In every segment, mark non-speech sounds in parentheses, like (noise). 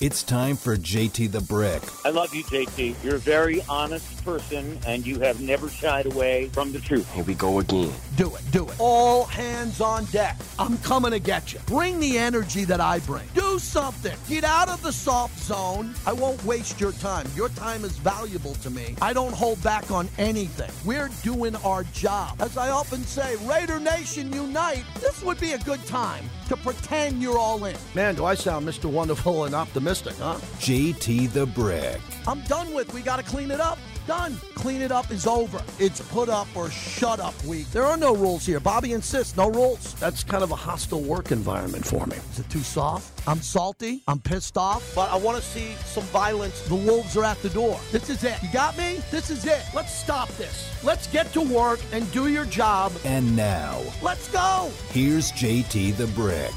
It's time for JT the Brick. I love you, JT. You're a very honest person, and you have never shied away from the truth. Here we go again. Do it, do it. All hands on deck. I'm coming to get you. Bring the energy that I bring. Do something. Get out of the soft zone. I won't waste your time. Your time is valuable to me. I don't hold back on anything. We're doing our job. As I often say, Raider Nation unite. This would be a good time to pretend you're all in. Man, do I sound Mr. Wonderful and optimistic, huh? JT the Brick. I'm done with. We got to clean it up. Done. Clean it up is over. It's put up or shut up week. There are no rules here. Bobby insists, no rules. That's kind of a hostile work environment for me. Is it too soft? I'm salty. I'm pissed off. But I want to see some violence. The wolves are at the door. This is it. You got me? This is it. Let's stop this. Let's get to work and do your job. And now, Let's go. here's JT the Brick.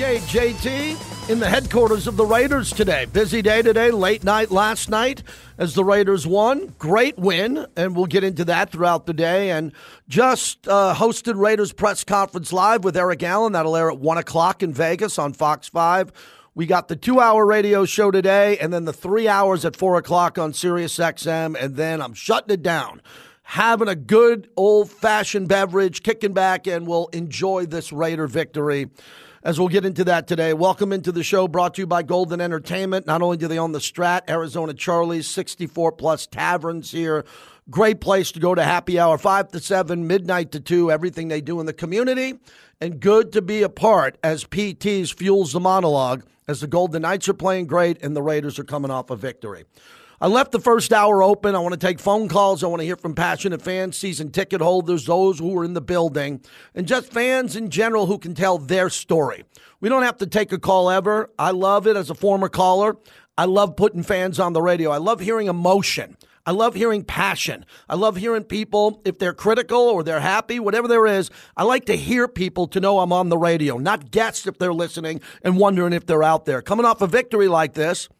Gate, JT, in the headquarters of the Raiders today. Busy day today, late night last night as the Raiders won. Great win, and we'll get into that throughout the day. And just uh, hosted Raiders press conference live with Eric Allen. That'll air at 1 o'clock in Vegas on Fox 5. We got the two hour radio show today, and then the three hours at 4 o'clock on Sirius XM, and then I'm shutting it down having a good old fashioned beverage, kicking back, and we'll enjoy this Raider victory. As we'll get into that today. Welcome into the show brought to you by Golden Entertainment. Not only do they own the Strat, Arizona Charlie's, 64 plus taverns here. Great place to go to happy hour, 5 to 7, midnight to 2, everything they do in the community. And good to be a part as PT's fuels the monologue as the Golden Knights are playing great and the Raiders are coming off a victory. I left the first hour open. I want to take phone calls. I want to hear from passionate fans, season ticket holders, those who are in the building, and just fans in general who can tell their story. We don't have to take a call ever. I love it as a former caller. I love putting fans on the radio. I love hearing emotion. I love hearing passion. I love hearing people, if they're critical or they're happy, whatever there is, I like to hear people to know I'm on the radio, not guess if they're listening and wondering if they're out there. Coming off a victory like this,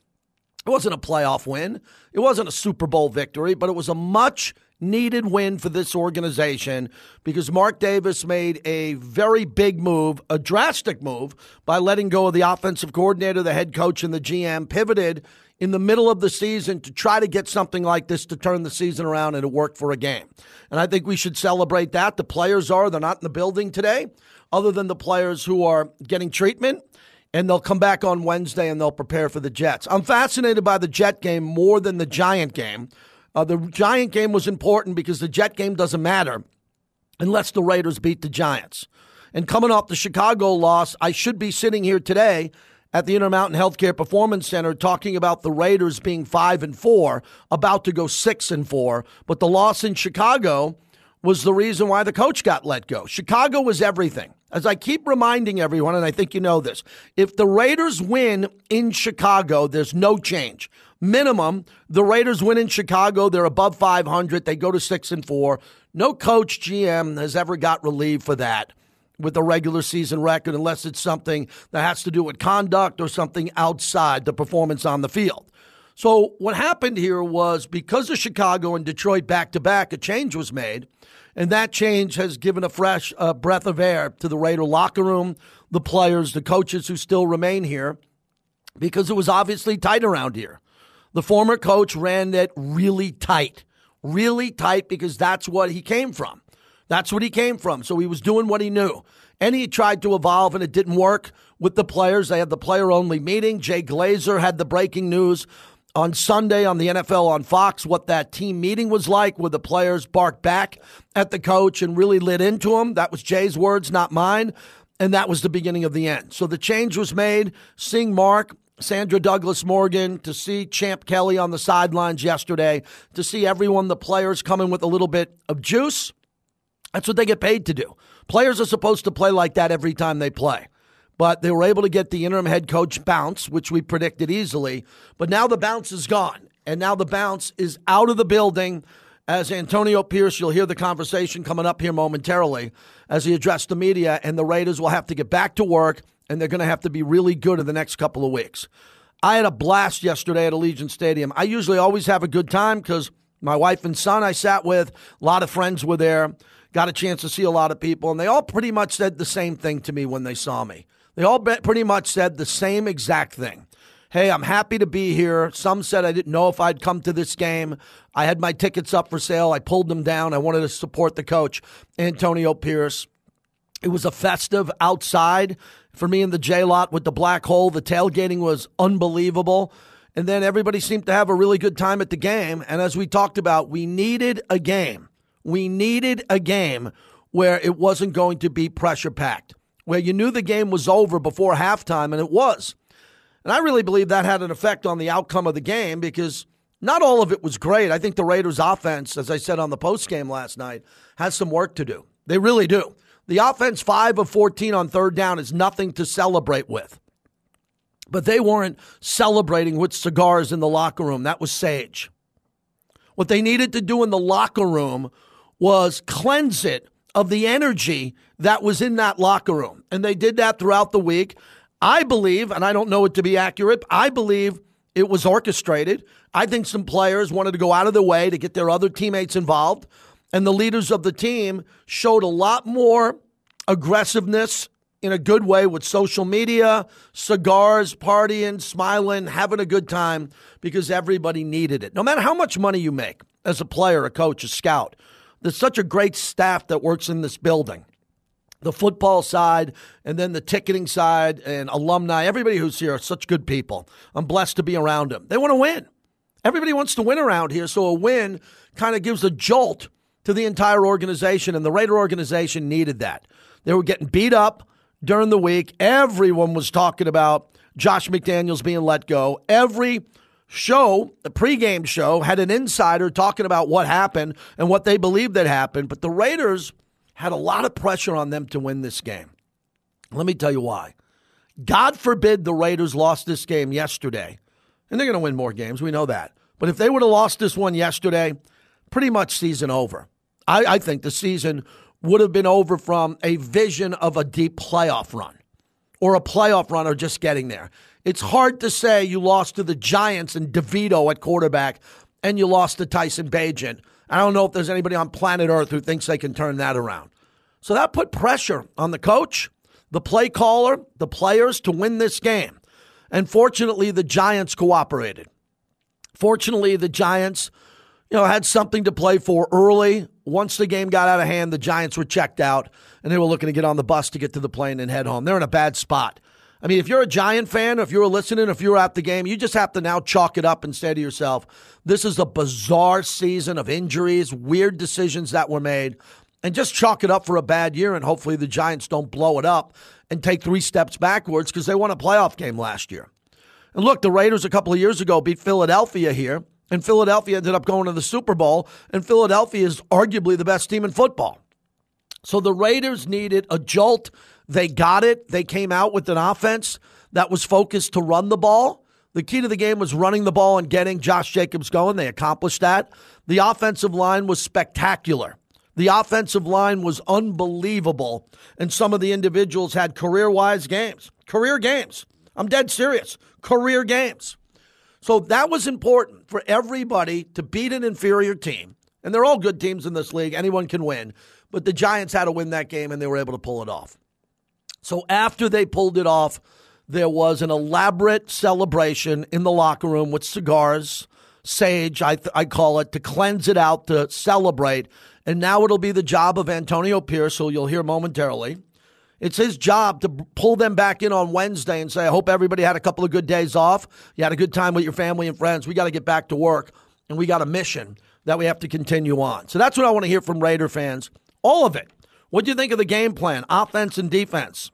it wasn't a playoff win. It wasn't a Super Bowl victory, but it was a much needed win for this organization because Mark Davis made a very big move, a drastic move, by letting go of the offensive coordinator, the head coach, and the GM, pivoted in the middle of the season to try to get something like this to turn the season around and it worked for a game. And I think we should celebrate that. The players are, they're not in the building today, other than the players who are getting treatment and they'll come back on Wednesday and they'll prepare for the Jets. I'm fascinated by the Jet game more than the Giant game. Uh, the Giant game was important because the Jet game doesn't matter unless the Raiders beat the Giants. And coming off the Chicago loss, I should be sitting here today at the Intermountain Healthcare Performance Center talking about the Raiders being 5 and 4, about to go 6 and 4, but the loss in Chicago was the reason why the coach got let go. Chicago was everything. As I keep reminding everyone, and I think you know this, if the Raiders win in Chicago, there's no change. Minimum, the Raiders win in Chicago, they're above 500, they go to 6 and 4. No coach GM has ever got relieved for that with a regular season record unless it's something that has to do with conduct or something outside the performance on the field. So what happened here was because of Chicago and Detroit back to back, a change was made, and that change has given a fresh uh, breath of air to the Raider locker room, the players, the coaches who still remain here, because it was obviously tight around here. The former coach ran it really tight, really tight because that's what he came from. That's what he came from. So he was doing what he knew. And he tried to evolve and it didn't work with the players. They had the player only meeting. Jay Glazer had the breaking news on Sunday on the NFL on Fox what that team meeting was like, where the players barked back at the coach and really lit into him. That was Jay's words, not mine. And that was the beginning of the end. So the change was made. Seeing Mark, Sandra Douglas Morgan, to see Champ Kelly on the sidelines yesterday, to see everyone, the players coming with a little bit of juice. That's what they get paid to do. Players are supposed to play like that every time they play but they were able to get the interim head coach bounce, which we predicted easily. But now the bounce is gone, and now the bounce is out of the building. As Antonio Pierce, you'll hear the conversation coming up here momentarily as he addressed the media, and the Raiders will have to get back to work, and they're going to have to be really good in the next couple of weeks. I had a blast yesterday at Allegiant Stadium. I usually always have a good time because my wife and son I sat with, a lot of friends were there, got a chance to see a lot of people, and they all pretty much said the same thing to me when they saw me. They all pretty much said the same exact thing. hey, I'm happy to be here. Some said I didn't know if I'd come to this game. I had my tickets up for sale. I pulled them down. I wanted to support the coach, Antonio Pierce. It was a festive outside for me in the J lot with the black hole. The tailgating was unbelievable. And then everybody seemed to have a really good time at the game. And as we talked about, we needed a game. We needed a game where it wasn't going to be pressure packed, where you knew the game was over before halftime, and it was. And I really believe that had an effect on the outcome of the game because not all of it was great. I think the Raiders' offense, as I said on the post game last night, has some work to do. They really do. The offense, 5 of 14 on third down, is nothing to celebrate with. But they weren't celebrating with cigars in the locker room. That was sage. What they needed to do in the locker room was cleanse it of the energy that was in that locker room. And they did that throughout the week. I believe, and I don't know it to be accurate, I believe it was orchestrated. I think some players wanted to go out of their way to get their other teammates involved. And the leaders of the team showed a lot more aggressiveness in a good way with social media, cigars, partying, smiling, having a good time because everybody needed it. No matter how much money you make as a player, a coach, a scout, there's such a great staff that works in this building. The football side and then the ticketing side and alumni, everybody who's here are such good people. I'm blessed to be around them. They want to win. Everybody wants to win around here, so a win kind of gives a jolt to the entire organization, and the Raider organization needed that. They were getting beat up during the week. Everyone was talking about Josh McDaniels being let go. Every show, the pregame show, had an insider talking about what happened and what they believed that happened. But the Raiders had a lot of pressure on them to win this game. Let me tell you why. God forbid the Raiders lost this game yesterday. And they're going to win more games. We know that. But if they would have lost this one yesterday, pretty much season over. I, I think the season would have been over from a vision of a deep playoff run or a playoff run or just getting there. It's hard to say you lost to the Giants and DeVito at quarterback and you lost to Tyson Bagent. I don't know if there's anybody on planet Earth who thinks they can turn that around. So that put pressure on the coach, the play caller, the players to win this game. And fortunately, the Giants cooperated. Fortunately, the Giants, you know, had something to play for early. Once the game got out of hand, the Giants were checked out and they were looking to get on the bus to get to the plane and head home. They're in a bad spot. I mean, if you're a Giant fan, if you were listening, if you're at the game, you just have to now chalk it up and say to yourself, this is a bizarre season of injuries, weird decisions that were made, and just chalk it up for a bad year. And hopefully the Giants don't blow it up and take three steps backwards because they won a playoff game last year. And look, the Raiders a couple of years ago beat Philadelphia here, and Philadelphia ended up going to the Super Bowl, and Philadelphia is arguably the best team in football. So the Raiders needed a jolt. They got it. They came out with an offense that was focused to run the ball. The key to the game was running the ball and getting Josh Jacobs going. They accomplished that. The offensive line was spectacular. The offensive line was unbelievable. And some of the individuals had career wise games, career games. I'm dead serious. Career games. So that was important for everybody to beat an inferior team. And they're all good teams in this league. Anyone can win. But the Giants had to win that game and they were able to pull it off. So after they pulled it off, there was an elaborate celebration in the locker room with cigars, sage, I, th- I call it, to cleanse it out, to celebrate. And now it'll be the job of Antonio Pierce, who you'll hear momentarily. It's his job to pull them back in on Wednesday and say, I hope everybody had a couple of good days off. You had a good time with your family and friends. We got to get back to work, and we got a mission that we have to continue on. So that's what I want to hear from Raider fans. All of it. What do you think of the game plan, offense and defense?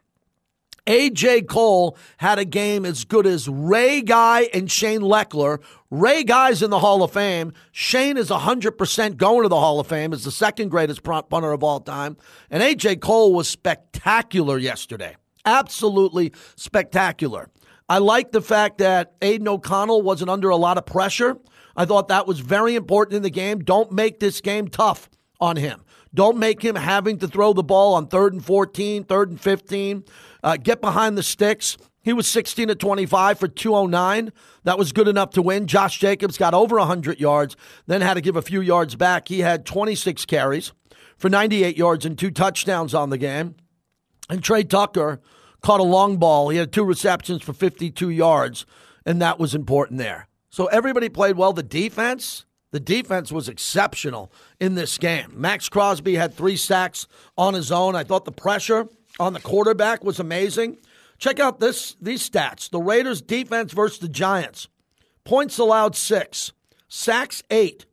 AJ Cole had a game as good as Ray Guy and Shane Lechler. Ray Guy's in the Hall of Fame. Shane is 100% going to the Hall of Fame as the second greatest punter of all time. And AJ Cole was spectacular yesterday. Absolutely spectacular. I like the fact that Aidan O'Connell wasn't under a lot of pressure. I thought that was very important in the game. Don't make this game tough on him. Don't make him having to throw the ball on third and 14, third and 15. Uh, get behind the sticks. He was 16 to 25 for 209. That was good enough to win. Josh Jacobs got over 100 yards, then had to give a few yards back. He had 26 carries for 98 yards and two touchdowns on the game. And Tre Tucker caught a long ball. He had two receptions for 52 yards and that was important there. So everybody played well. The defense, the defense was exceptional in this game. Maxx Crosby had three sacks on his own. I thought the pressure on the quarterback was amazing. Check out this these stats. The Raiders defense versus the Giants. Points allowed 6, sacks 8,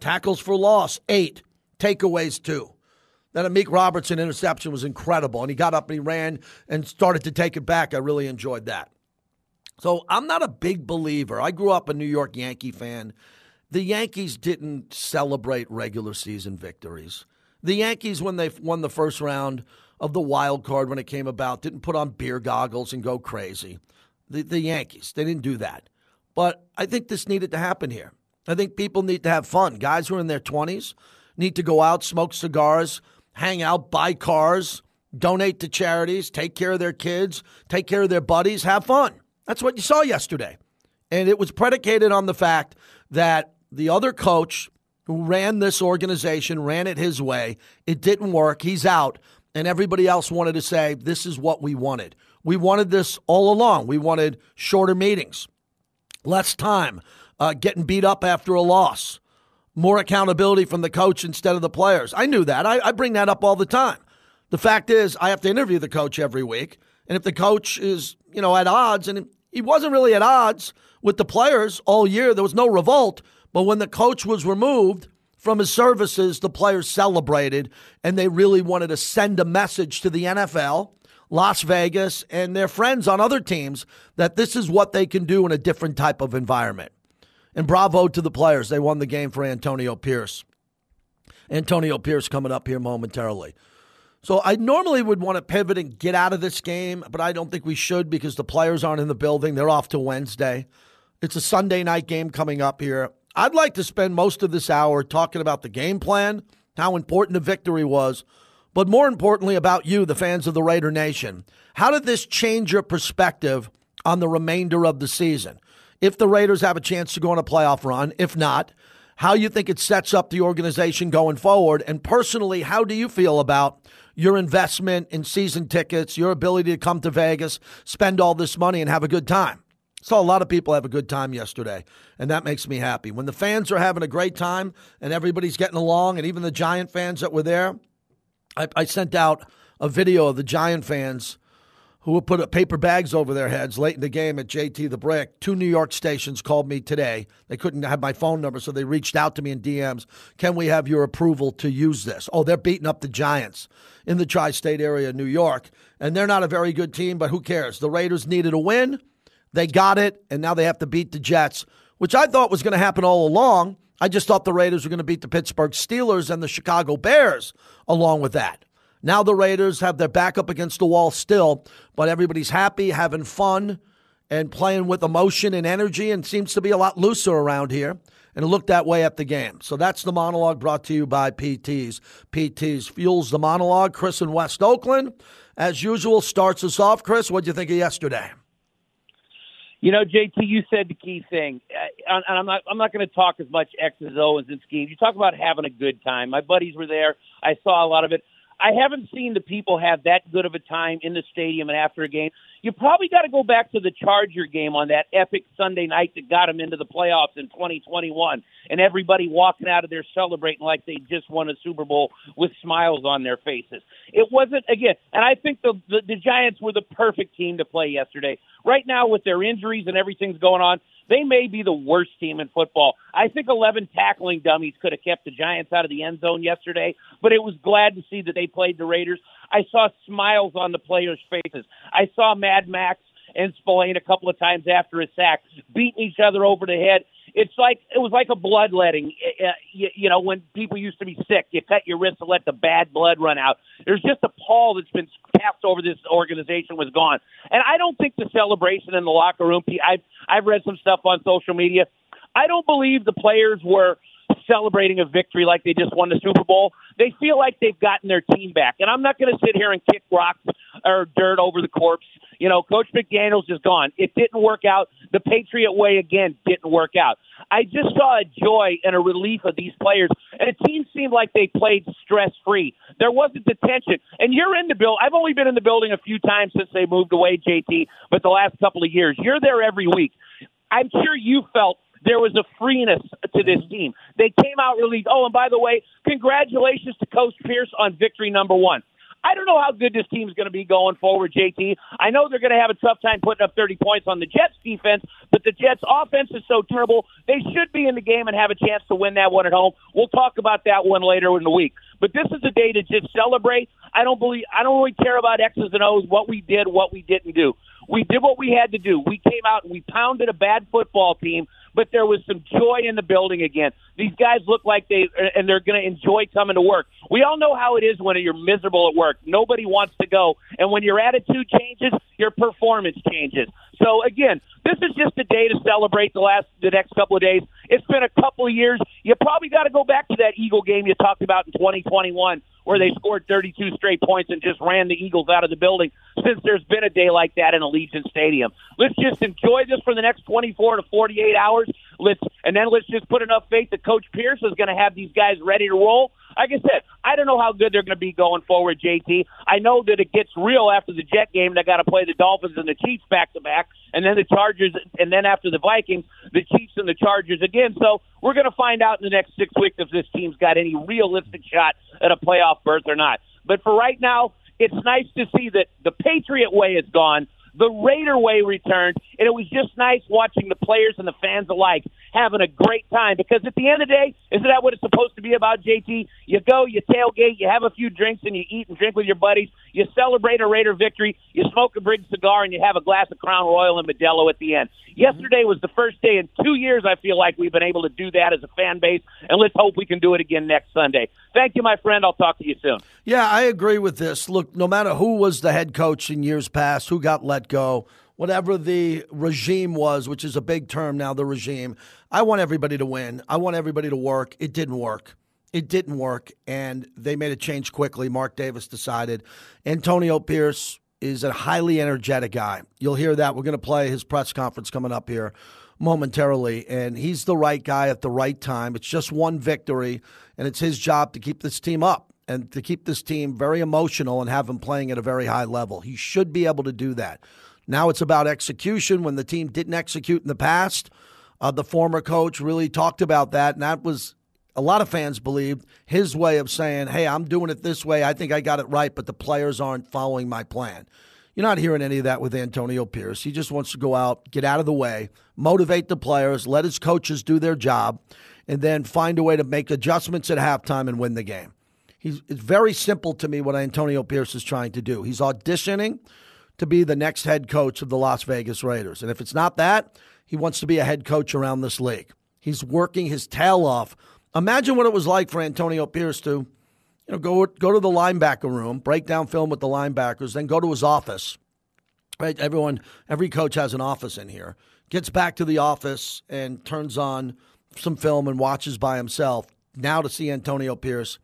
tackles for loss 8, takeaways 2. That Amik Robertson interception was incredible, and he got up and he ran and started to take it back. I really enjoyed that. So I'm not a big believer. I grew up a New York Yankee fan. The Yankees didn't celebrate regular season victories. The Yankees, when they won the first round of the wild card when it came about, didn't put on beer goggles and go crazy. The, the Yankees, they didn't do that. But I think this needed to happen here. I think people need to have fun. Guys who are in their 20s need to go out, smoke cigars, hang out, buy cars, donate to charities, take care of their kids, take care of their buddies, have fun. That's what you saw yesterday. And it was predicated on the fact that the other coach who ran this organization ran it his way. It didn't work. He's out. And everybody else wanted to say, this is what we wanted. We wanted this all along. We wanted shorter meetings less time, uh, getting beat up after a loss, more accountability from the coach instead of the players. I knew that. I, I bring that up all the time. The fact is, I have to interview the coach every week. And if the coach is, you know, at odds, and he wasn't really at odds with the players all year, there was no revolt. But when the coach was removed from his services, the players celebrated and they really wanted to send a message to the NFL Las Vegas and their friends on other teams that this is what they can do in a different type of environment. And bravo to the players. They won the game for Antonio Pierce. Antonio Pierce coming up here momentarily. So I normally would want to pivot and get out of this game, but I don't think we should because the players aren't in the building. They're off to Wednesday. It's a Sunday night game coming up here. I'd like to spend most of this hour talking about the game plan, how important the victory was, but more importantly about you, the fans of the Raider Nation. How did this change your perspective on the remainder of the season? If the Raiders have a chance to go on a playoff run, if not, how you think it sets up the organization going forward, and personally, how do you feel about your investment in season tickets, your ability to come to Vegas, spend all this money, and have a good time? Saw a lot of people have a good time yesterday, and that makes me happy. When the fans are having a great time and everybody's getting along, and even the Giant fans that were there, I, I sent out a video of the Giant fans who put paper bags over their heads late in the game at JT the Brick. Two New York stations called me today. They couldn't have my phone number, so they reached out to me in DMs. Can we have your approval to use this? Oh, they're beating up the Giants in the tri state area of New York, and they're not a very good team, but who cares? The Raiders needed a win. They got it, and now they have to beat the Jets, which I thought was going to happen all along. I just thought the Raiders were going to beat the Pittsburgh Steelers and the Chicago Bears along with that. Now the Raiders have their back up against the wall still, but everybody's happy, having fun, and playing with emotion and energy, and seems to be a lot looser around here. And it looked that way at the game. So that's the monologue brought to you by PTs. PTs fuels the monologue. Chris in West Oakland, as usual, starts us off. Chris, what do you think of yesterday? You know, JT, you said the key thing, and I'm not. I'm not going to talk as much X's, O's, and schemes. You talk about having a good time. My buddies were there. I saw a lot of it. I haven't seen the people have that good of a time in the stadium and after a game. You probably got to go back to the Charger game on that epic Sunday night that got them into the playoffs in 2021, and everybody walking out of there celebrating like they just won a Super Bowl with smiles on their faces. It wasn't again, and I think the the, the Giants were the perfect team to play yesterday. Right now, with their injuries and everything's going on, they may be the worst team in football. I think 11 tackling dummies could have kept the Giants out of the end zone yesterday, but it was glad to see that they played the Raiders. I saw smiles on the players' faces. I saw Mad Max and Spillane a couple of times after a sack beating each other over the head. It's like it was like a bloodletting. Uh, you, you know, when people used to be sick, you cut your wrist to let the bad blood run out. There's just a pall that's been cast over this organization was gone, and I don't think the celebration in the locker room. I've I've read some stuff on social media. I don't believe the players were celebrating a victory like they just won the Super Bowl. They feel like they've gotten their team back. And I'm not going to sit here and kick rocks or dirt over the corpse. You know, Coach McDaniels is gone. It didn't work out. The Patriot way again didn't work out. I just saw a joy and a relief of these players, and the team seemed like they played stress free. There wasn't the tension. And you're in the building. I've only been in the building a few times since they moved away, JT, but the last couple of years, you're there every week I'm sure you felt there was a freeness to this mm-hmm. team. They came out really. Oh, and by the way, congratulations to Coach Pierce on victory number one. I don't know how good this team's going to be going forward, JT. I know they're going to have a tough time putting up 30 points on the Jets defense, but the Jets offense is so terrible. They should be in the game and have a chance to win that one at home. We'll talk about that one later in the week. But this is a day to just celebrate. I don't believe I don't really care about X's and O's, what we did, what we didn't do. We did what we had to do. We came out and we pounded a bad football team but there was some joy in the building again. These guys look like they and they're going to enjoy coming to work. We all know how it is when you're miserable at work. Nobody wants to go, and when your attitude changes, your performance changes. So again, this is just a day to celebrate the last the next couple of days. It's been a couple of years. You probably got to go back to that Eagle game you talked about in 2021 where they scored 32 straight points and just ran the Eagles out of the building since there's been a day like that in Allegiant Stadium. Let's just enjoy this for the next 24 to 48 hours. Let's and then let's just put enough faith that Coach Pierce is going to have these guys ready to roll. Like I said, I don't know how good they're going to be going forward, JT. I know that it gets real after the Jet game. They got to play the Dolphins and the Chiefs back to back, and then the Chargers, and then after the Vikings, the Chiefs and the Chargers again. So we're going to find out in the next six weeks if this team's got any realistic shot at a playoff berth or not. But for right now, it's nice to see that the Patriot way is gone. The Raider way returned, and it was just nice watching the players and the fans alike having a great time. Because at the end of the day, isn't that what it's supposed to be about, JT? You go, you tailgate, you have a few drinks, and you eat and drink with your buddies. You celebrate a Raider victory. You smoke a big cigar, and you have a glass of Crown Royal and Modelo at the end. Mm-hmm. Yesterday was the first day in two years I feel like we've been able to do that as a fan base, and let's hope we can do it again next Sunday. Thank you, my friend. I'll talk to you soon. Yeah, I agree with this. Look, no matter who was the head coach in years past, who got let go, whatever the regime was, which is a big term now, the regime, I want everybody to win. I want everybody to work. It didn't work. It didn't work, and they made a change quickly. Mark Davis decided. Antonio Pierce is a highly energetic guy. You'll hear that. We're going to play his press conference coming up here momentarily, and he's the right guy at the right time. It's just one victory, and it's his job to keep this team up and to keep this team very emotional and have them playing at a very high level. He should be able to do that. Now it's about execution. When the team didn't execute in the past, uh, the former coach really talked about that, and that was a lot of fans believed his way of saying, "Hey, I'm doing it this way. I think I got it right, but the players aren't following my plan." You're not hearing any of that with Antonio Pierce. He just wants to go out, get out of the way, motivate the players, let his coaches do their job, and then find a way to make adjustments at halftime and win the game. He's, it's very simple to me what Antonio Pierce is trying to do. He's auditioning to be the next head coach of the Las Vegas Raiders. And if it's not that, he wants to be a head coach around this league. He's working his tail off. Imagine what it was like for Antonio Pierce to you know, go go to the linebacker room, break down film with the linebackers, then go to his office. Right, everyone, every coach has an office in here. Gets back to the office and turns on some film and watches by himself. Now to see Antonio Pierce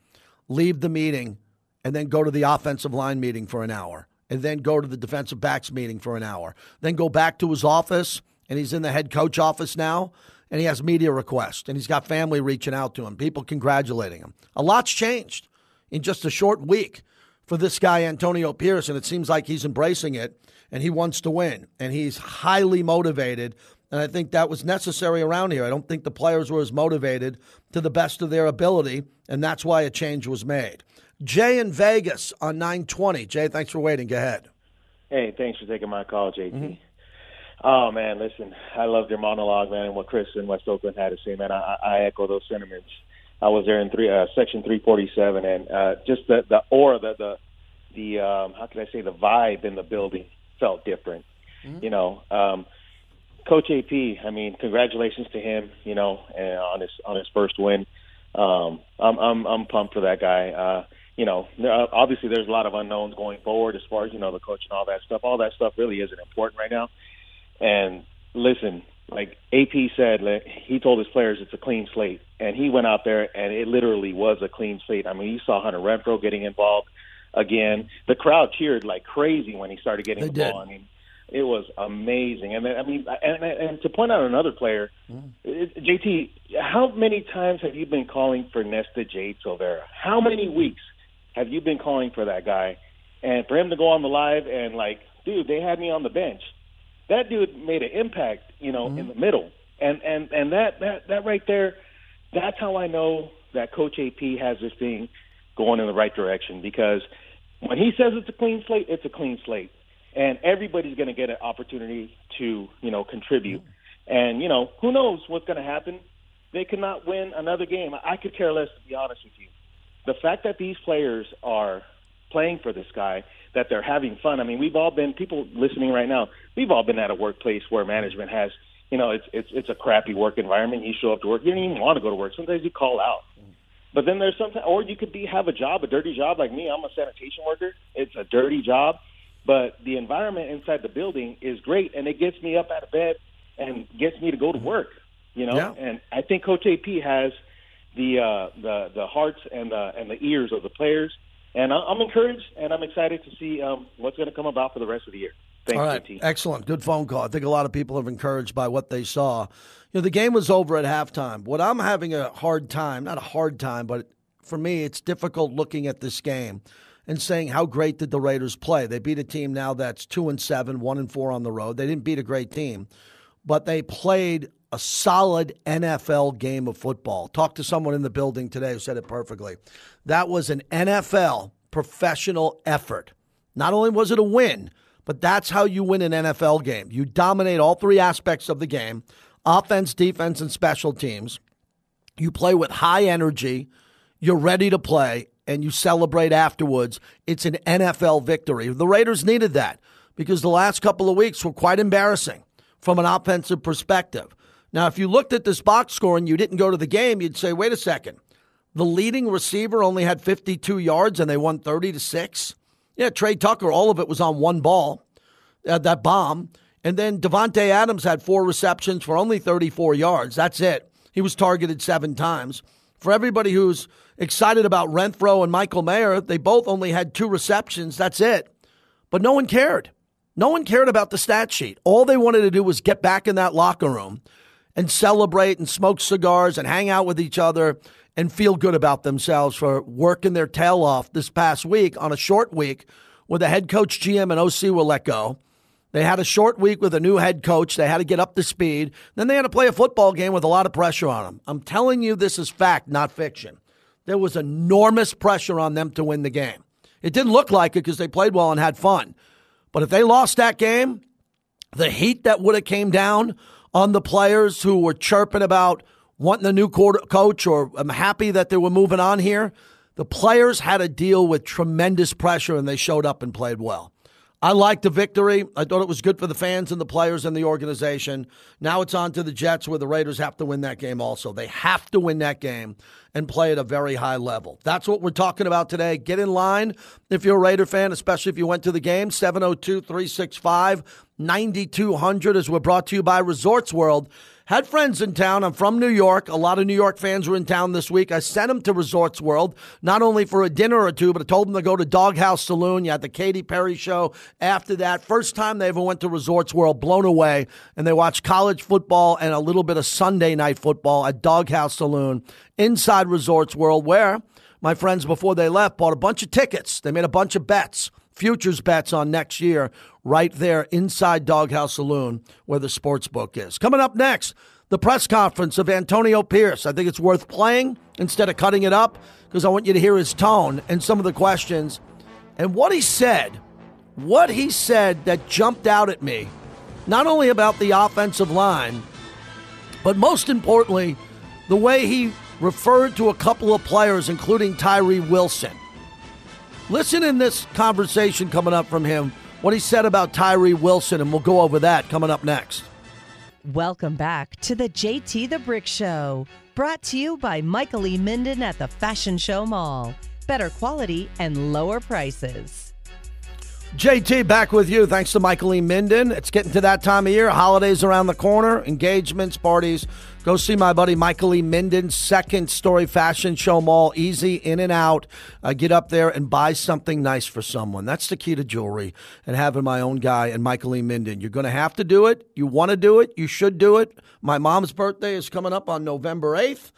leave the meeting and then go to the offensive line meeting for an hour, and then go to the defensive backs meeting for an hour, then go back to his office, and he's in the head coach office now, and he has media requests, and he's got family reaching out to him, people congratulating him. A lot's changed in just a short week for this guy, Antonio Pierce, and it seems like he's embracing it and he wants to win and he's highly motivated. And I think that was necessary around here. I don't think the players were as motivated to the best of their ability, and that's why a change was made. Jay in Vegas on 920. Jay, thanks for waiting. Go ahead. Hey, thanks for taking my call, JT. Mm-hmm. Oh man, listen, I loved your monologue, man, and what Chris in West Oakland had to say, man. I, I echo those sentiments. I was there in three uh, section 347, and uh, just the the aura, the the the um, how can I say the vibe in the building felt different. Mm-hmm. You know, um, Coach AP. I mean, congratulations to him. You know, and on his on his first win. Um, I'm I'm I'm pumped for that guy. Uh, you know, obviously there's a lot of unknowns going forward as far as you know the coach and all that stuff. All that stuff really isn't important right now. And listen, like AP said, he told his players it's a clean slate, and he went out there and it literally was a clean slate. I mean, you saw Hunter Renfrow getting involved again. The crowd cheered like crazy when he started getting they the ball. I mean, it was amazing. And then, I mean, and, and to point out another player, mm. JT, how many times have you been calling for Nesta Jade Silvera? How many weeks have you been calling for that guy? And for him to go on the live and like, dude, they had me on the bench. that dude made an impact, you know, mm-hmm. in the middle. And and and that that that right there, that's how I know that Coach AP has this thing going in the right direction because when he says it's a clean slate, it's a clean slate, and everybody's going to get an opportunity to you know contribute. And you know who knows what's going to happen? They cannot win another game. I could care less, to be honest with you. The fact that these players are playing for this guy, that they're having fun. I mean, we've all been people listening right now. We've all been at a workplace where management has, you know, it's it's it's a crappy work environment. You show up to work, you don't even want to go to work. Sometimes you call out. But then there's sometimes, or you could be have a job, a dirty job like me. I'm a sanitation worker. It's a dirty job, but the environment inside the building is great, and it gets me up out of bed and gets me to go to work. You know, yeah. and I think Coach AP has the uh, the the hearts and the and the ears of the players, and I'm encouraged and I'm excited to see um, what's going to come about for the rest of the year. Thanks, All right, excellent, good phone call. I think a lot of people are encouraged by what they saw. You know, the game was over at halftime. What I'm having a hard time, not a hard time, but for me, it's difficult looking at this game and saying how great did the Raiders play. They beat a team now that's two and seven, one and four on the road. They didn't beat a great team, but they played a solid NFL game of football. Talked to someone in the building today who said it perfectly. That was an NFL professional effort. Not only was it a win, but that's how you win an NFL game. You dominate all three aspects of the game offense, defense, and special teams. You play with high energy, you're ready to play, and you celebrate afterwards. It's an NFL victory. The Raiders needed that because the last couple of weeks were quite embarrassing from an offensive perspective. Now, if you looked at this box score and you didn't go to the game, you'd say, wait a second. The leading receiver only had 52 yards and they won 30 to 6. Yeah, Tre Tucker, all of it was on one ball, uh, that bomb. And then Davante Adams had four receptions for only 34 yards. That's it. He was targeted seven times. For everybody who's excited about Renfrow and Michael Mayer, they both only had two receptions. That's it. But no one cared. No one cared about the stat sheet. All they wanted to do was get back in that locker room and celebrate and smoke cigars and hang out with each other and feel good about themselves for working their tail off this past week on a short week where the head coach, GM, and OC were let go they had a short week with a new head coach. They had to get up to speed. Then they had to play a football game with a lot of pressure on them. I'm telling you, this is fact, not fiction. There was enormous pressure on them to win the game. It didn't look like it because they played well and had fun. But if they lost that game, the heat that would have came down on the players who were chirping about wanting a new coach or I'm happy that they were moving on here, the players had to deal with tremendous pressure and they showed up and played well. I liked the victory. I thought it was good for the fans and the players and the organization. Now it's on to the Jets where the Raiders have to win that game also. They have to win that game and play at a very high level. That's what we're talking about today. Get in line if you're a Raider fan, especially if you went to the game. 702 365 9200 as we're brought to you by Resorts World. Had friends in town. I'm from New York. A lot of New York fans were in town this week. I sent them to Resorts World, not only for a dinner or two, but I told them to go to Dawg House Saloon. You had the Katy Perry show after that. First time they ever went to Resorts World, blown away. And they watched college football and a little bit of Sunday night football at Dawg House Saloon inside Resorts World, where my friends, before they left, bought a bunch of tickets. They made a bunch of bets futures bets on next year right there inside Dawg House Saloon where the sports book is. Coming up next, the press conference of Antonio Pierce. I think it's worth playing instead of cutting it up because I want you to hear his tone and some of the questions and what he said. What he said that jumped out at me, not only about the offensive line, but most importantly, the way he referred to a couple of players, including Tyree Wilson. Listen in this conversation coming up from him, what he said about Tyree Wilson, and we'll go over that coming up next. Welcome back to the JT the Brick Show, brought to you by Michael E. Minden at the Fashion Show Mall. Better quality and lower prices. JT back with you. Thanks to Michael E. Minden. It's getting to that time of year. Holidays around the corner, engagements, parties. Go see my buddy Michael E. Minden's second story fashion show mall. Easy in and out. Uh, get up there and buy something nice for someone. That's the key to jewelry and having my own guy and Michael E. Minden. You're going to have to do it. You want to do it. You should do it. My mom's birthday is coming up on November 8th.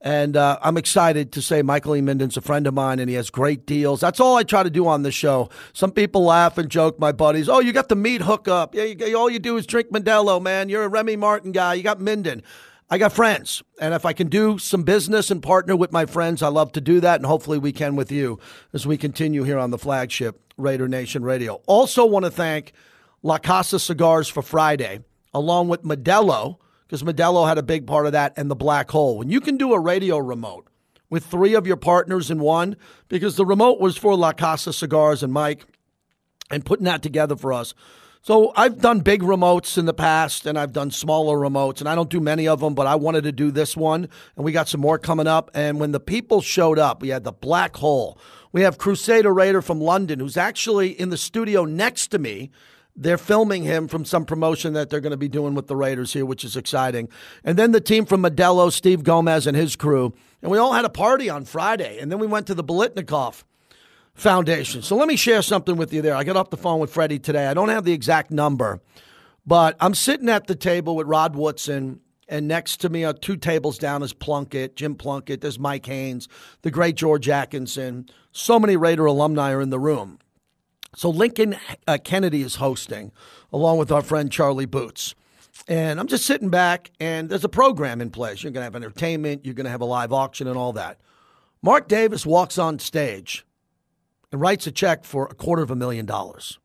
And uh, I'm excited to say Michael E. Minden's a friend of mine and he has great deals. That's all I try to do on the show. Some people laugh and joke, my buddies. Oh, you got the meat hookup. Yeah, you, all you do is drink Modelo, man. You're a Remy Martin guy. You got Minden. I got friends. And if I can do some business and partner with my friends, I love to do that. And hopefully we can with you as we continue here on the flagship Raider Nation Radio. Also, want to thank La Casa Cigars for Friday, along with Modelo because Modelo had a big part of that and the black hole. When you can do a radio remote with three of your partners in one, because the remote was for La Casa Cigars and Mike, and putting that together for us. So I've done big remotes in the past and I've done smaller remotes and I don't do many of them, but I wanted to do this one and we got some more coming up. And when the people showed up, we had the black hole. We have Crusader Raider from London who's actually in the studio next to me they're filming him from some promotion that they're going to be doing with the Raiders here, which is exciting. And then the team from Modelo, Steve Gomez and his crew. And we all had a party on Friday. And then we went to the Biletnikoff Foundation. So let me share something with you there. I got off the phone with Freddie today. I don't have the exact number, but I'm sitting at the table with Rod Woodson. And next to me are two tables down is Plunkett, Jim Plunkett. There's Mike Haynes, the great George Atkinson. So many Raider alumni are in the room. So Lincoln uh, Kennedy is hosting, along with our friend Charlie Boots. And I'm just sitting back, and there's a program in place. You're going to have entertainment, you're going to have a live auction, and all that. Mark Davis walks on stage and writes a check for a quarter of a million dollars,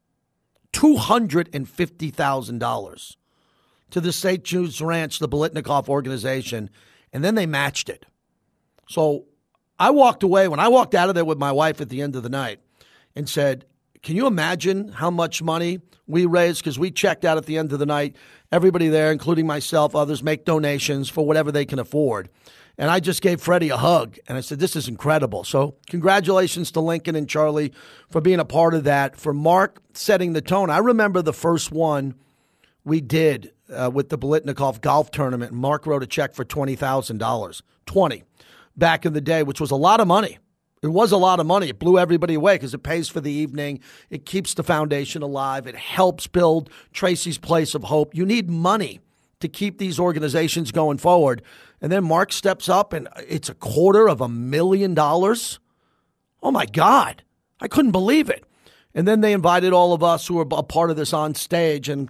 $250,000 to the St. Jude's Ranch, the Biletnikoff organization, and then they matched it. So I walked away, when I walked out of there with my wife at the end of the night, and said, can you imagine how much money we raised? Because we checked out at the end of the night. Everybody there, including myself, others, make donations for whatever they can afford. And I just gave Freddie a hug and I said, This is incredible. So, congratulations to Lincoln and Charlie for being a part of that, for Mark setting the tone. I remember the first one we did uh, with the Biletnikoff golf tournament. Mark wrote a check for $20,000, 20 back in the day, which was a lot of money. It was a lot of money. It blew everybody away because it pays for the evening. It keeps the foundation alive. It helps build Tracy's Place of Hope. You need money to keep these organizations going forward. And then Mark steps up and it's a quarter of a million dollars. Oh my God. I couldn't believe it. And then they invited all of us who were a part of this on stage. And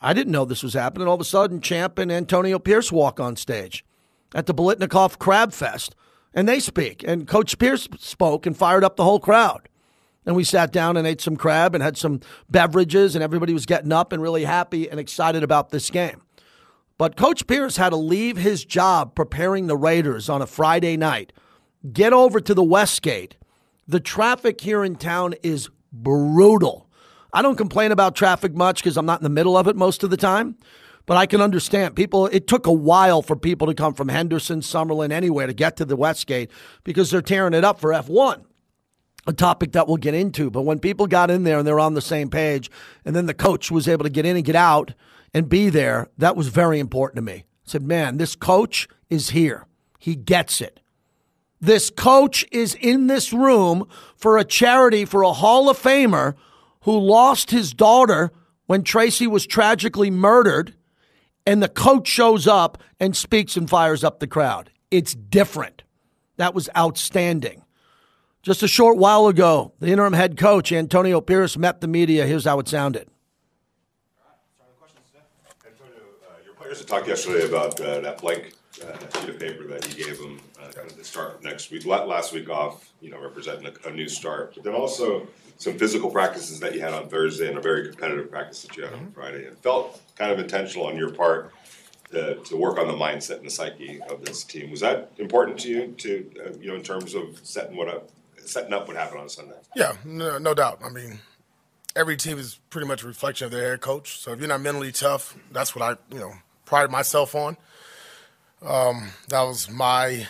I didn't know this was happening. All of a sudden, Champ and Antonio Pierce walk on stage at the Biletnikoff Crab Fest and they speak. And Coach Pierce spoke and fired up the whole crowd. And we sat down and ate some crab and had some beverages, and everybody was getting up and really happy and excited about this game. But Coach Pierce had to leave his job preparing the Raiders on a Friday night, get over to the Westgate. The traffic here in town is brutal. I don't complain about traffic much because I'm not in the middle of it most of the time. But I can understand people. It took a while for people to come from Henderson, Summerlin, anywhere to get to the Westgate because they're tearing it up for F1 a topic that we'll get into. But when people got in there and they're on the same page, and then the coach was able to get in and get out and be there, that was very important to me. I said, man, this coach is here. He gets it. This coach is in this room for a charity for a Hall of Famer who lost his daughter when Tracy was tragically murdered and the coach shows up and speaks and fires up the crowd. It's different. That was outstanding. Just a short while ago, the interim head coach, Antonio Pierce, met the media. Here's how it sounded. Antonio, uh, your players talked yesterday about uh, that blank uh, sheet of paper that you gave them uh, kind of the start next week, last week off, you know, representing a, a, new start. But then also some physical practices that you had on Thursday and a very competitive practice that you had on mm-hmm. Friday. It felt kind of intentional on your part to, to work on the mindset and the psyche of this team. Was that important to you, to uh, you know, in terms of setting what up, setting up what happened on Sunday? Yeah, no, no doubt. I mean, every team is pretty much a reflection of their head coach. So if you're not mentally tough, that's what I, you know, pride myself on. Um, that was my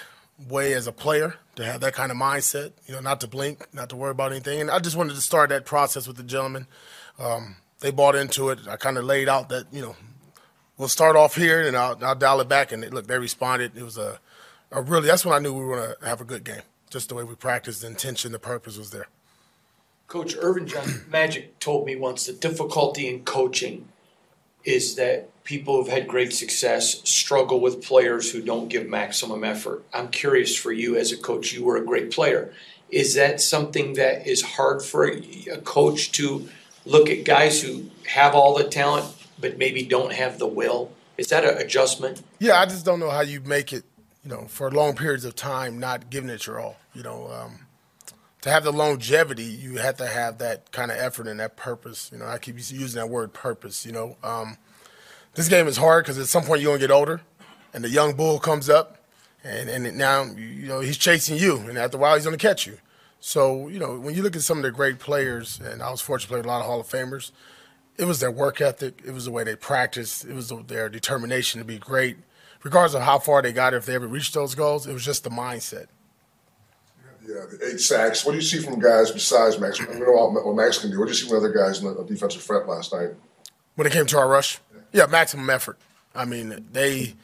way as a player to have that kind of mindset, you know, not to blink, not to worry about anything. And I just wanted to start that process with the gentlemen. Um, they bought into it. I kind of laid out that, you know, we'll start off here and I'll, I'll dial it back. And look, they responded. It was a, a really, that's when I knew we were going to have a good game. Just the way we practiced, the intention, the purpose was there. Coach Earvin John Magic told me once the difficulty in coaching is that people who've had great success struggle with players who don't give maximum effort. I'm curious for you as a coach, you were a great player. Is that something that is hard for a coach to look at guys who have all the talent but maybe don't have the will? Is that an adjustment? Yeah, I just don't know how you make it, you know, for long periods of time, not giving it your all. You know, um, to have the longevity, you have to have that kind of effort and that purpose. You know, I keep using that word purpose. You know, um, this game is hard because at some point you're gonna get older, and the young bull comes up, and and now you know he's chasing you, and after a while he's gonna catch you. So you know, when you look at some of the great players, and I was fortunate to play with a lot of Hall of Famers, it was their work ethic, it was the way they practiced, it was their determination to be great, regardless of how far they got, if they ever reached those goals. It was just the mindset. Yeah, the eight sacks. What do you see from guys besides Maxx? We know what Maxx can do. What do you see from other guys in the defensive front last night? When it came to our rush, yeah, maximum effort. I mean, they, you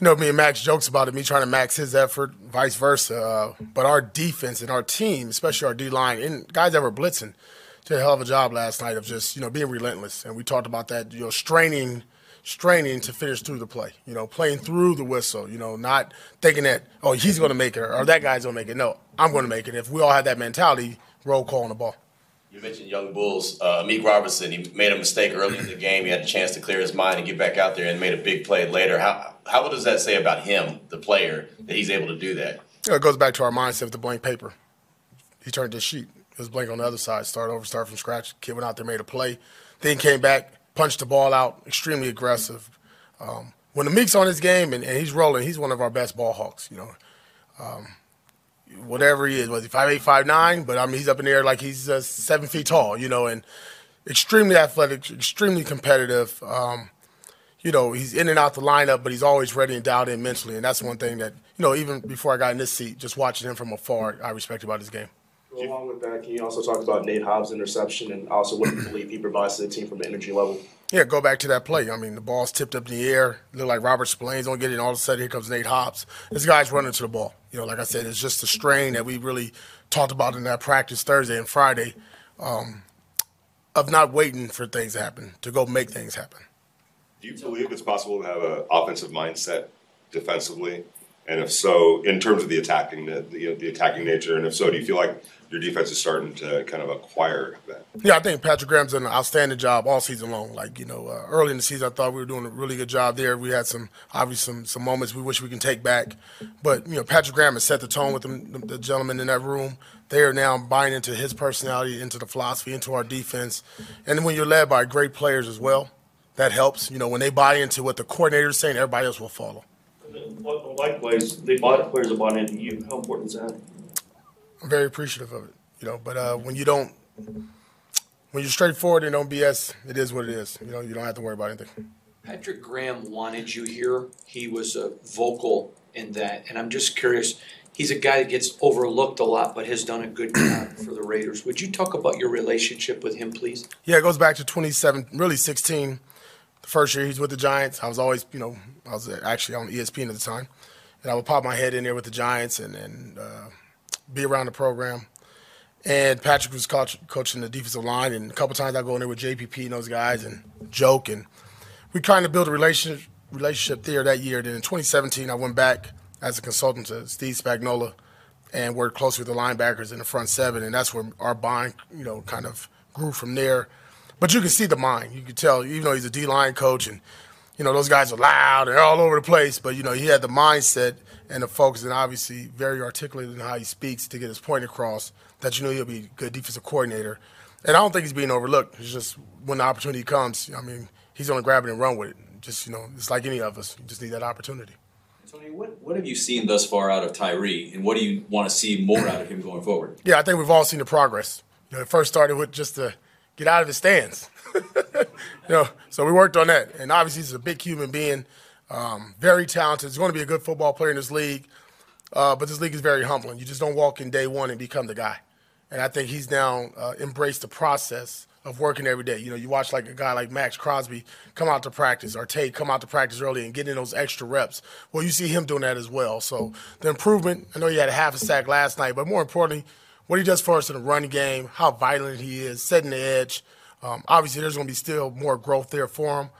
know, me and Maxx jokes about it, me trying to max his effort, vice versa. Uh, but our defense and our team, especially our D line, and guys that were blitzing, did a hell of a job last night of just, you know, being relentless. And we talked about that, you know, straining straining to finish through the play, you know, playing through the whistle, you know, not thinking that, oh, he's going to make it or that guy's going to make it. No, I'm going to make it. If we all had that mentality, roll call on the ball. You mentioned young Bulls. Uh, Meek Robertson, he made a mistake early in the game. He had a chance to clear his mind and get back out there and made a big play later. How, how does that say about him, the player, that he's able to do that? It goes back to our mindset of the blank paper. He turned his sheet. It was blank on the other side. Start over, start from scratch. Kid went out there, made a play. Then came back, punched the ball out, extremely aggressive. Um, when the Meek's on his game and, and, he's rolling, he's one of our best ball hawks. You know, um, whatever he is, was he five eight, five nine? But I mean, he's up in the air like he's uh, seven feet tall. You know, and extremely athletic, extremely competitive. Um, you know, he's in and out the lineup, but he's always ready and dialed in mentally, and that's one thing that you know, even before I got in this seat, just watching him from afar, I respect about his game. Along with that, can you also talk about Nate Hobbs' interception and also what you believe he provides to the team from the energy level? Yeah, go back to that play. I mean, the ball's tipped up in the air. Look like Robert Spillane's gonna get it, and all of a sudden here comes Nate Hobbs. This guy's running to the ball. You know, like I said, it's just a strain that we really talked about in that practice Thursday and Friday um, of not waiting for things to happen, to go make things happen. Do you believe it's possible to have an offensive mindset defensively? And if so, in terms of the attacking the, the, the attacking nature, and if so, do you feel like your defense is starting to kind of acquire that. Yeah, I think Patrick Graham's done an outstanding job all season long. Like you know, uh, early in the season, I thought we were doing a really good job there. We had some obviously some, some moments we wish we can take back, but you know, Patrick Graham has set the tone with them, the, the gentlemen in that room. They are now buying into his personality, into the philosophy, into our defense, and when you're led by great players as well, that helps. You know, when they buy into what the coordinator is saying, everybody else will follow. Likewise, they bought players that bought into you. How important is that? I'm very appreciative of it. You know, but uh, when you don't, when you're straightforward and don't BS, it is what it is. You know, you don't have to worry about anything. Patrick Graham wanted you here. He was a vocal in that, and I'm just curious. He's a guy that gets overlooked a lot, but has done a good job for the Raiders. Would you talk about your relationship with him, please? Yeah, it goes back to 27, really 16. The first year he's with the Giants, I was always, you know, I was actually on ESPN at the time, and I would pop my head in there with the Giants and and uh, be around the program. And Patrick was coach, coaching the defensive line, and a couple times I go in there with JPP and those guys and joke, and we kind of build a relationship relationship there that year. Then in 2017, I went back as a consultant to Steve Spagnuolo and worked closely with the linebackers in the front seven, and that's where our bond, you know, kind of grew from there. But you can see the mind. You can tell, even though he's a D line coach, and you know those guys are loud and all over the place. But you know he had the mindset and the focus, and obviously very articulate in how he speaks to get his point across. That you know he'll be a good defensive coordinator, and I don't think he's being overlooked. It's just when the opportunity comes, I mean, he's going to grab it and run with it. Just you know, it's like any of us. You just need that opportunity. Tony, what, what have you seen thus far out of Tyree, and what do you want to see more out of him going forward? Yeah, I think we've all seen the progress. You know, it first started with just to get out of his stands. (laughs) you know, so we worked on that, and obviously he's a big human being. Um, very talented. He's going to be a good football player in this league. Uh, but this league is very humbling. You just don't walk in day one and become the guy. And I think he's now uh, embraced the process of working every day. You know, you watch like a guy like Maxx Crosby come out to practice or Tate come out to practice early and get in those extra reps. Well, you see him doing that as well. So the improvement, I know he had a half a sack last night, but more importantly, what he does for us in the running game, how violent he is, setting the edge. Um, obviously, there's going to be still more growth there for him.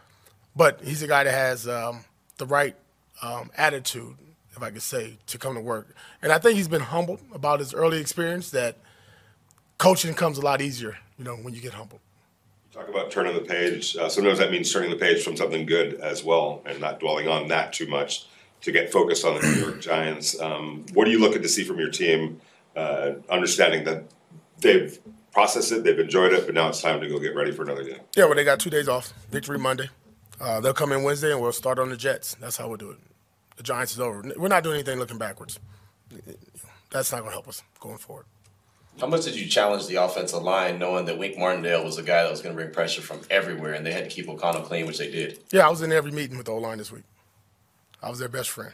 but he's a guy that has um, the right um, attitude, if I could say, to come to work. And I think he's been humbled about his early experience. That coaching comes a lot easier, you know, when you get humbled. Talk about turning the page. Uh, sometimes that means turning the page from something good as well, and not dwelling on that too much to get focused on the New York Giants. Um, what are you looking to see from your team? Uh, understanding that they've processed it, they've enjoyed it, but now it's time to go get ready for another game. Yeah, well, they got two days off. Victory Monday. Uh, they'll come in Wednesday, and we'll start on the Jets. That's how we'll do it. The Giants is over. We're not doing anything looking backwards. That's not going to help us going forward. How much did you challenge the offensive line, knowing that Wink Martindale was a guy that was going to bring pressure from everywhere, and they had to keep O'Connell clean, which they did? Yeah, I was in every meeting with the O line this week. I was their best friend.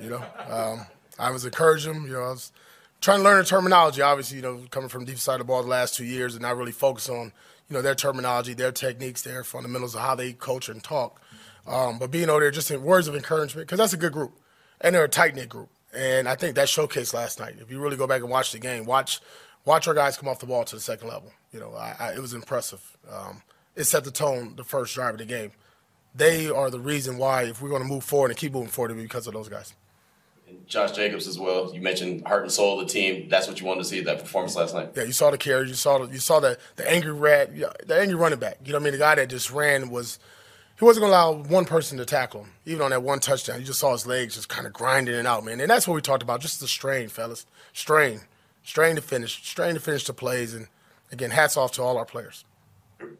You know, um, I was encouraging them. You know, I was trying to learn the terminology. Obviously, you know, coming from deep side of the ball the last two years, and not really focus on you know their terminology, their techniques, their fundamentals of how they coach and talk. Um, but being over there, just in words of encouragement, because that's a good group, and they're a tight knit group. And I think that showcased last night. If you really go back and watch the game, watch watch our guys come off the ball to the second level. You know, I, I, it was impressive. Um, it set the tone the first drive of the game. They are the reason why, if we're going to move forward and keep moving forward, because of those guys. And Josh Jacobs as well. You mentioned heart and soul of the team. That's what you wanted to see that performance last night. Yeah, you saw the carries. You saw the, you saw the the angry rat, the angry running back. You know what I mean? The guy that just ran was he wasn't going to allow one person to tackle him, even on that one touchdown. You just saw his legs just kind of grinding it out, man. And that's what we talked about, just the strain, fellas. Strain. Strain to finish. Strain to finish the plays. And, again, hats off to all our players.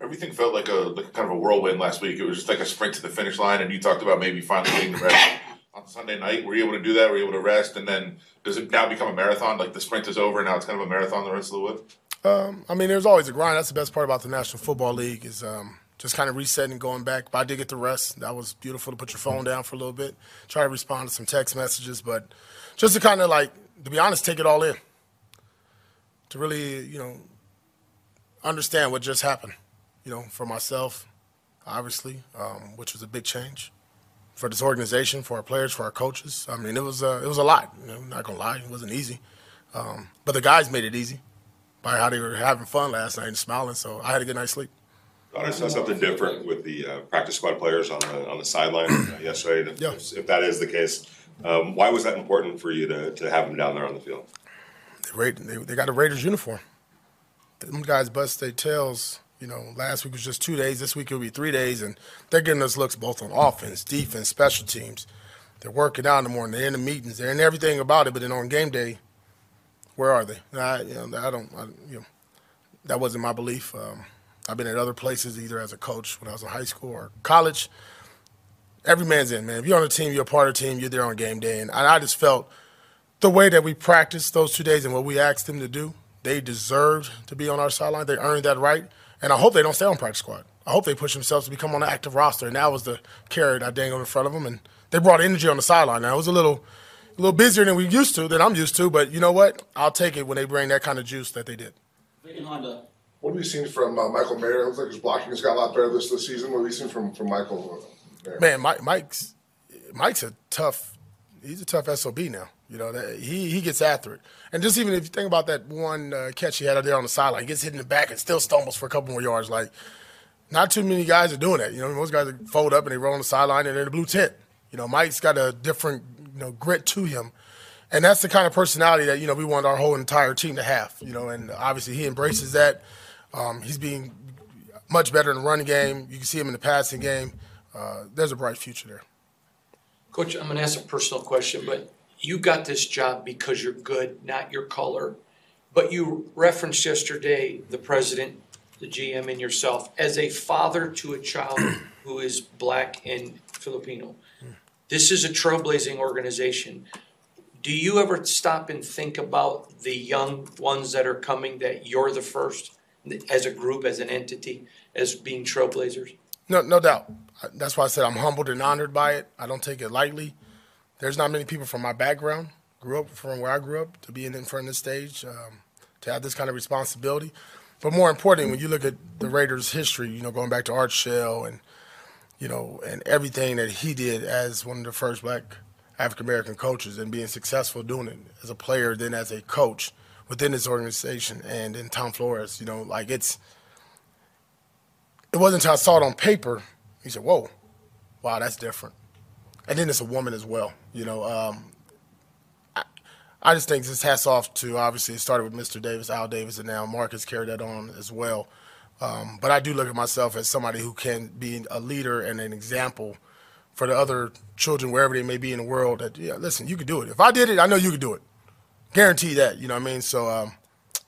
Everything felt like a like kind of a whirlwind last week. It was just like a sprint to the finish line, and you talked about maybe finally getting the rest on Sunday night. Were you able to do that? Were you able to rest? And then does it now become a marathon? Like the sprint is over, and now it's kind of a marathon the rest of the way? Um, I mean, there's always a grind. That's the best part about the National Football League is um, – just kind of resetting, going back. But I did get the rest. That was beautiful to put your phone down for a little bit, try to respond to some text messages, but just to kind of like, to be honest, take it all in. To really, you know, understand what just happened, you know, for myself, obviously, um, which was a big change for this organization, for our players, for our coaches. I mean, it was uh, it was a lot. You know, not gonna lie, it wasn't easy, um, but the guys made it easy by how they were having fun last night and smiling. So I had a good night's sleep. Thought I saw something different with the uh, practice squad players on the on the sideline (clears throat) uh, yesterday. If, yeah. if, that is the case, um, why was that important for you to, to have them down there on the field? They, they, they got a Raiders uniform. Them guys bust their tails. You know, last week was just two days. This week it'll be three days, and they're getting us looks both on offense, defense, special teams. They're working out in the morning. They're in the meetings. They're in everything about it. But then on game day, where are they? I, you know, I don't. I, you know, that wasn't my belief. Um, I've been at other places, either as a coach when I was in high school or college. Every man's in, man. If you're on a team, you're a part of the team, you're there on game day. And I just felt the way that we practiced those two days and what we asked them to do, they deserved to be on our sideline. They earned that right. And I hope they don't stay on practice squad. I hope they push themselves to become on the active roster. And that was the carrot I dangled in front of them. And they brought energy on the sideline. Now, it was a little a little busier than we used to, than I'm used to. But you know what? I'll take it when they bring that kind of juice that they did. What have you seen from uh, Michael Mayer? It looks like his blocking has got a lot better this, this season. What have you seen from, from Michael uh, Mayer? Man, Mike, Mike's Mike's a tough. He's a tough sob now. You know that he he gets after it, and just even if you think about that one uh, catch he had out there on the sideline, he gets hit in the back and still stumbles for a couple more yards. Like, not too many guys are doing that. You know, most guys fold up and they roll on the sideline and they're the blue tent. You know, Mike's got a different you know grit to him, and that's the kind of personality that you know we want our whole entire team to have. You know, and obviously he embraces that. Um, he's being much better in the running game. You can see him in the passing game. Uh, there's a bright future there. Coach, I'm going to ask a personal question, but you got this job because you're good, not your color. But you referenced yesterday the president, the GM, and yourself as a father to a child (clears throat) who is black and Filipino. This is a trailblazing organization. Do you ever stop and think about the young ones that are coming that you're the first? as a group, as an entity, as being trailblazers? No, no doubt. That's why I said I'm humbled and honored by it. I don't take it lightly. There's not many people from my background, grew up from where I grew up, to be in front of the stage, um, to have this kind of responsibility. But more importantly, when you look at the Raiders' history, you know, going back to Art Shell and you know, and everything that he did as one of the first black African American coaches and being successful doing it as a player, then as a coach within this organization and in Tom Flores. You know, like it's it wasn't until I saw it on paper You said, whoa, wow, that's different. And then it's a woman as well. You know, um, I, I just think this hats off to obviously it started with Mr. Davis, Al Davis, and now Marcus carried that on as well. Um, but I do look at myself as somebody who can be a leader and an example for the other children wherever they may be in the world. That yeah, listen, you can do it. If I did it, I know you could do it. Guarantee that. You know what I mean? So um,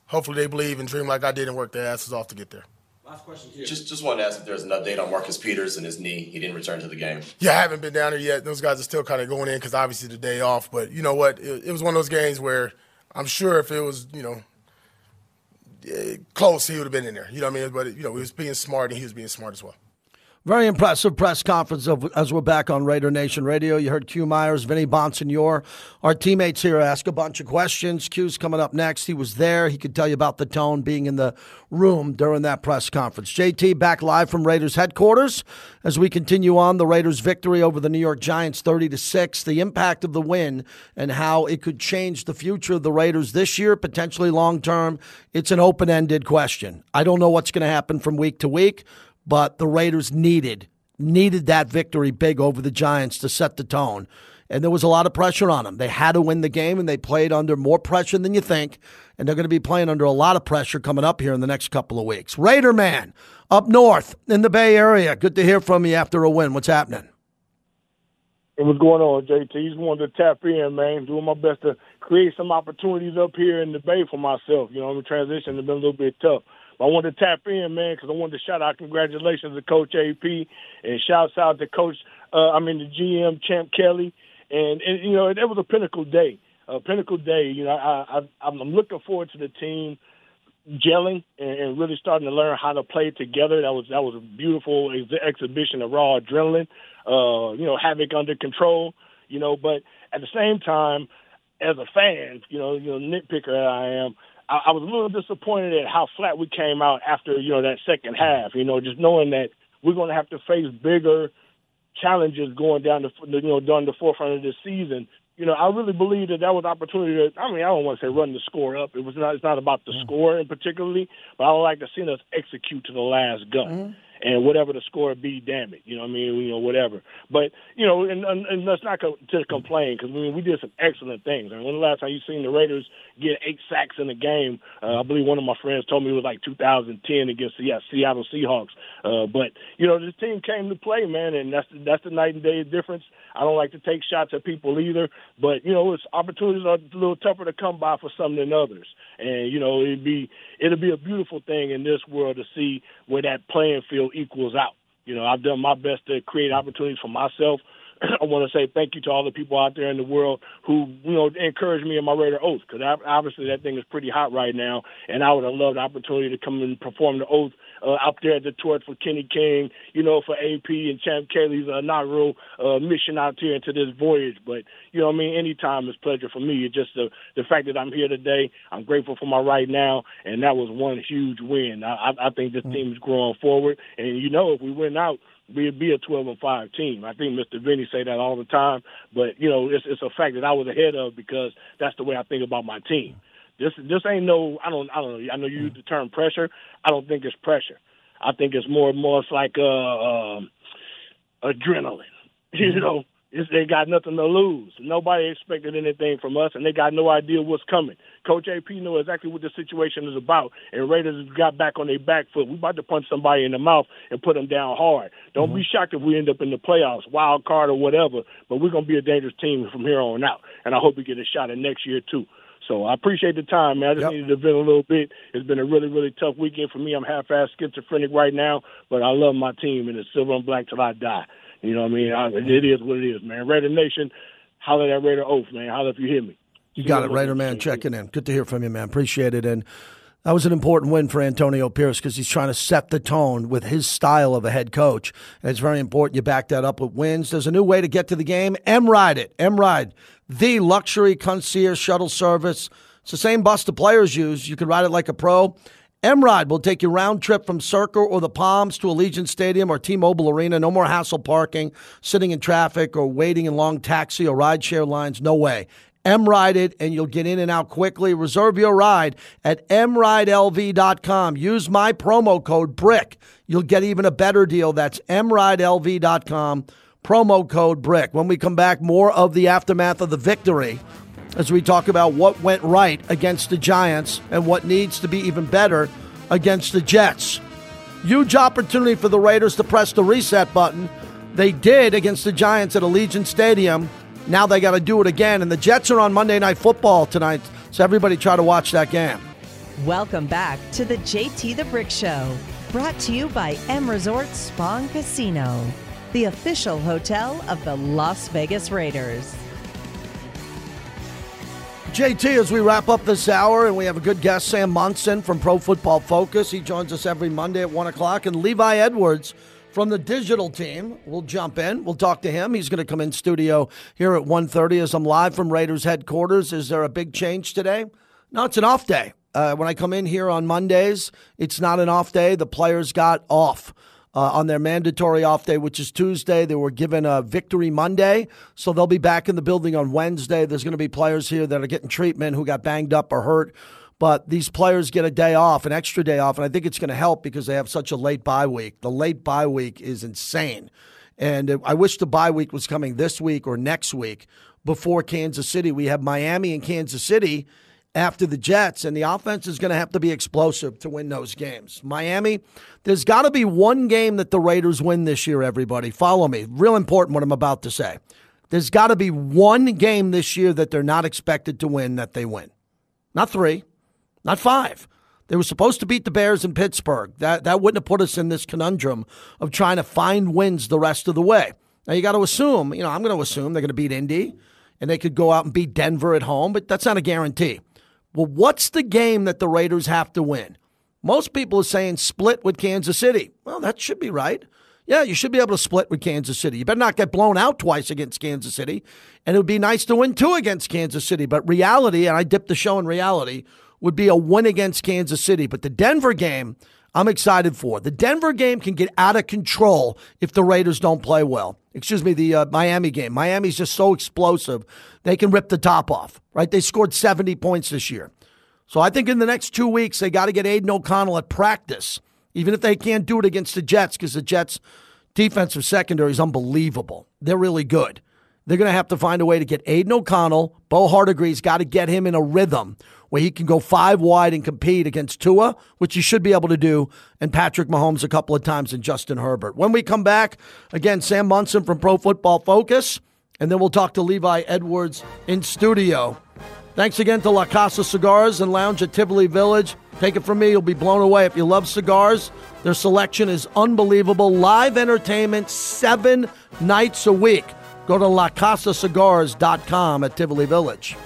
hopefully they believe and dream like I did and work their asses off to get there. Last question here. Just just wanted to ask if there's an update on Marcus Peters and his knee. He didn't return to the game. Yeah, I haven't been down there yet. Those guys are still kind of going in because obviously the day off. But you know what? It, it was one of those games where I'm sure if it was, you know, eh, close, he would have been in there. You know what I mean? But you know, he was being smart and he was being smart as well. Very impressive press conference of, as we're back on Raider Nation Radio. You heard Q Myers, Vinny Bonsignore, our teammates here ask a bunch of questions. Q's coming up next. He was there. He could tell you about the tone being in the room during that press conference. JT back live from Raiders headquarters as we continue on the Raiders' victory over the New York Giants 30 to 6, the impact of the win and how it could change the future of the Raiders this year, potentially long term. It's an open-ended question. I don't know what's going to happen from week to week but the Raiders needed needed that victory big over the Giants to set the tone. And there was a lot of pressure on them. They had to win the game, and they played under more pressure than you think. And they're going to be playing under a lot of pressure coming up here in the next couple of weeks. Raider man up north in the Bay Area. Good to hear from you after a win. What's happening? Hey, what's going on, JT? Just wanted to tap in, man. Doing my best to create some opportunities up here in the Bay for myself. You know, the transition has been a little bit tough. I wanted to tap in, man, because I wanted to shout out congratulations to Coach AP and shouts out to Coach, uh, I mean the GM Champ Kelly, and, and you know it, it was a pinnacle day, a pinnacle day. You know, I, I I'm looking forward to the team gelling and, and really starting to learn how to play together. That was that was a beautiful ex- exhibition of raw adrenaline. Uh, you know, havoc under control. You know, but at the same time, as a fan, you know, you know, nitpicker that I am, I, I was a little disappointed at how flat we came out after you know that second half. You know, just knowing that we're going to have to face bigger challenges going down the you know down the forefront of this season. You know, I really believe that that was opportunity to. I mean, I don't want to say run the score up. It was not. It's not about the mm-hmm. score in particularly, but I would like to see us execute to the last gun. Mm-hmm and whatever the score be, damn it, you know what I mean, you know whatever. But you know, and, and, and let's not co- to complain because I mean, we did some excellent things. I mean, when the last time you seen the Raiders get eight sacks in a game? Uh, I believe one of my friends told me it was like 2010 against the yeah, Seattle Seahawks. Uh, but you know, this team came to play, man, and that's the, that's the night and day difference. I don't like to take shots at people either, but you know, it's opportunities are a little tougher to come by for some than others. And you know, it'd be it'll be a beautiful thing in this world to see where that playing field equals out. You know, I've done my best to create opportunities for myself I want to say thank you to all the people out there in the world who, you know, encouraged me in my Raider Oath because obviously that thing is pretty hot right now, and I would have loved the opportunity to come and perform the oath uh, out there at the torch for Kenny King, you know, for AP and Champ Kelly's uh, inaugural uh, mission out here into this voyage. But you know, I mean, anytime is pleasure for me. It's just the the fact that I'm here today. I'm grateful for my right now, and that was one huge win. I, I think this mm. team is growing forward, and you know, if we win out we'd be a 12 and 5 team. I think Mr. Vinny say that all the time, but you know, it's it's a fact that I was ahead of because that's the way I think about my team. This this ain't no I don't I don't know I know you use the term pressure. I don't think it's pressure. I think it's more more it's like uh, uh adrenaline. (laughs) You know, it's, they got nothing to lose. Nobody expected anything from us, and they got no idea what's coming. Coach AP knew exactly what the situation is about, and Raiders got back on their back foot. We about to punch somebody in the mouth and put them down hard. Don't mm-hmm. be shocked if we end up in the playoffs, wild card or whatever. But we're gonna be a dangerous team from here on out, and I hope we get a shot at next year too. So I appreciate the time, man. I just yep. needed to vent a little bit. It's been a really, really tough weekend for me. I'm half-ass schizophrenic right now, but I love my team, and it's silver and black till I die. You know what I mean? I, it is what it is, man. Raider Nation, holler that Raider Oath, man. Holler if you hear me. You got it, Raider man. Checking in. Good to hear from you, man. Appreciate it. And that was an important win for Antonio Pierce because he's trying to set the tone with his style of a head coach. And it's very important you back that up with wins. There's a new way to get to the game. M Ride it. M Ride, the luxury concierge shuttle service. It's the same bus the players use. You can ride it like a pro. MRide will take you round trip from Circa or the Palms to Allegiant Stadium or T-Mobile Arena. No more hassle parking, sitting in traffic, or waiting in long taxi or rideshare lines. No way. M Ride it and you'll get in and out quickly. Reserve your ride at mridelv.com. Use my promo code BRICK. You'll get even a better deal. That's mridelv.com. Promo code BRICK. When we come back, more of the aftermath of the victory as we talk about what went right against the Giants and what needs to be even better against the Jets. Huge opportunity for the Raiders to press the reset button. They did against the Giants at Allegiant Stadium. Now they got to do it again. And the Jets are on Monday Night Football tonight, so everybody try to watch that game. Welcome back to the JT the Brick Show, brought to you by M Resort Spa and Casino, the official hotel of the Las Vegas Raiders. JT, as we wrap up this hour, and we have a good guest, Sam Monson from Pro Football Focus. He joins us every Monday at 1 o'clock. And Levi Edwards from the digital team will jump in. We'll talk to him. He's going to come in studio here at 1.30 as I'm live from Raiders headquarters. Is there a big change today? No, it's an off day. Uh, when I come in here on Mondays, it's not an off day. The players got off. Uh, on their mandatory off day, which is Tuesday. They were given a victory Monday, so they'll be back in the building on Wednesday. There's going to be players here that are getting treatment who got banged up or hurt, but these players get a day off, an extra day off, and I think it's going to help because they have such a late bye week. The late bye week is insane. And I wish the bye week was coming this week or next week before Kansas City. We have Miami and Kansas City after the Jets, and the offense is going to have to be explosive to win those games. Miami, there's got to be one game that the Raiders win this year, everybody. Follow me. Real important what I'm about to say. There's got to be one game this year that they're not expected to win that they win. Not three, not five. They were supposed to beat the Bears in Pittsburgh. That, that wouldn't have put us in this conundrum of trying to find wins the rest of the way. Now, you got to assume, you know, I'm going to assume they're going to beat Indy and they could go out and beat Denver at home, but that's not a guarantee. Well, what's the game that the Raiders have to win? Most people are saying split with Kansas City. Well, that should be right. Yeah, you should be able to split with Kansas City. You better not get blown out twice against Kansas City. And it would be nice to win two against Kansas City. But reality, and I dipped the show in reality, would be a win against Kansas City. But the Denver game, I'm excited for. The Denver game can get out of control if the Raiders don't play well. Excuse me, the uh, Miami game. Miami's just so explosive, they can rip the top off, right? They scored 70 points this year. So I think in the next two weeks, they got to get Aidan O'Connell at practice, even if they can't do it against the Jets, because the Jets' defensive secondary is unbelievable. They're really good. They're going to have to find a way to get Aidan O'Connell. Bo Hardegree's got to get him in a rhythm where he can go five wide and compete against Tua, which he should be able to do, and Patrick Mahomes a couple of times and Justin Herbert. When we come back, again, Sam Monson from Pro Football Focus, and then we'll talk to Levi Edwards in studio. Thanks again to La Casa Cigars and Lounge at Tivoli Village. Take it from me, you'll be blown away. If you love cigars, their selection is unbelievable. Live entertainment seven nights a week. Go to lacasacigars.com at Tivoli Village.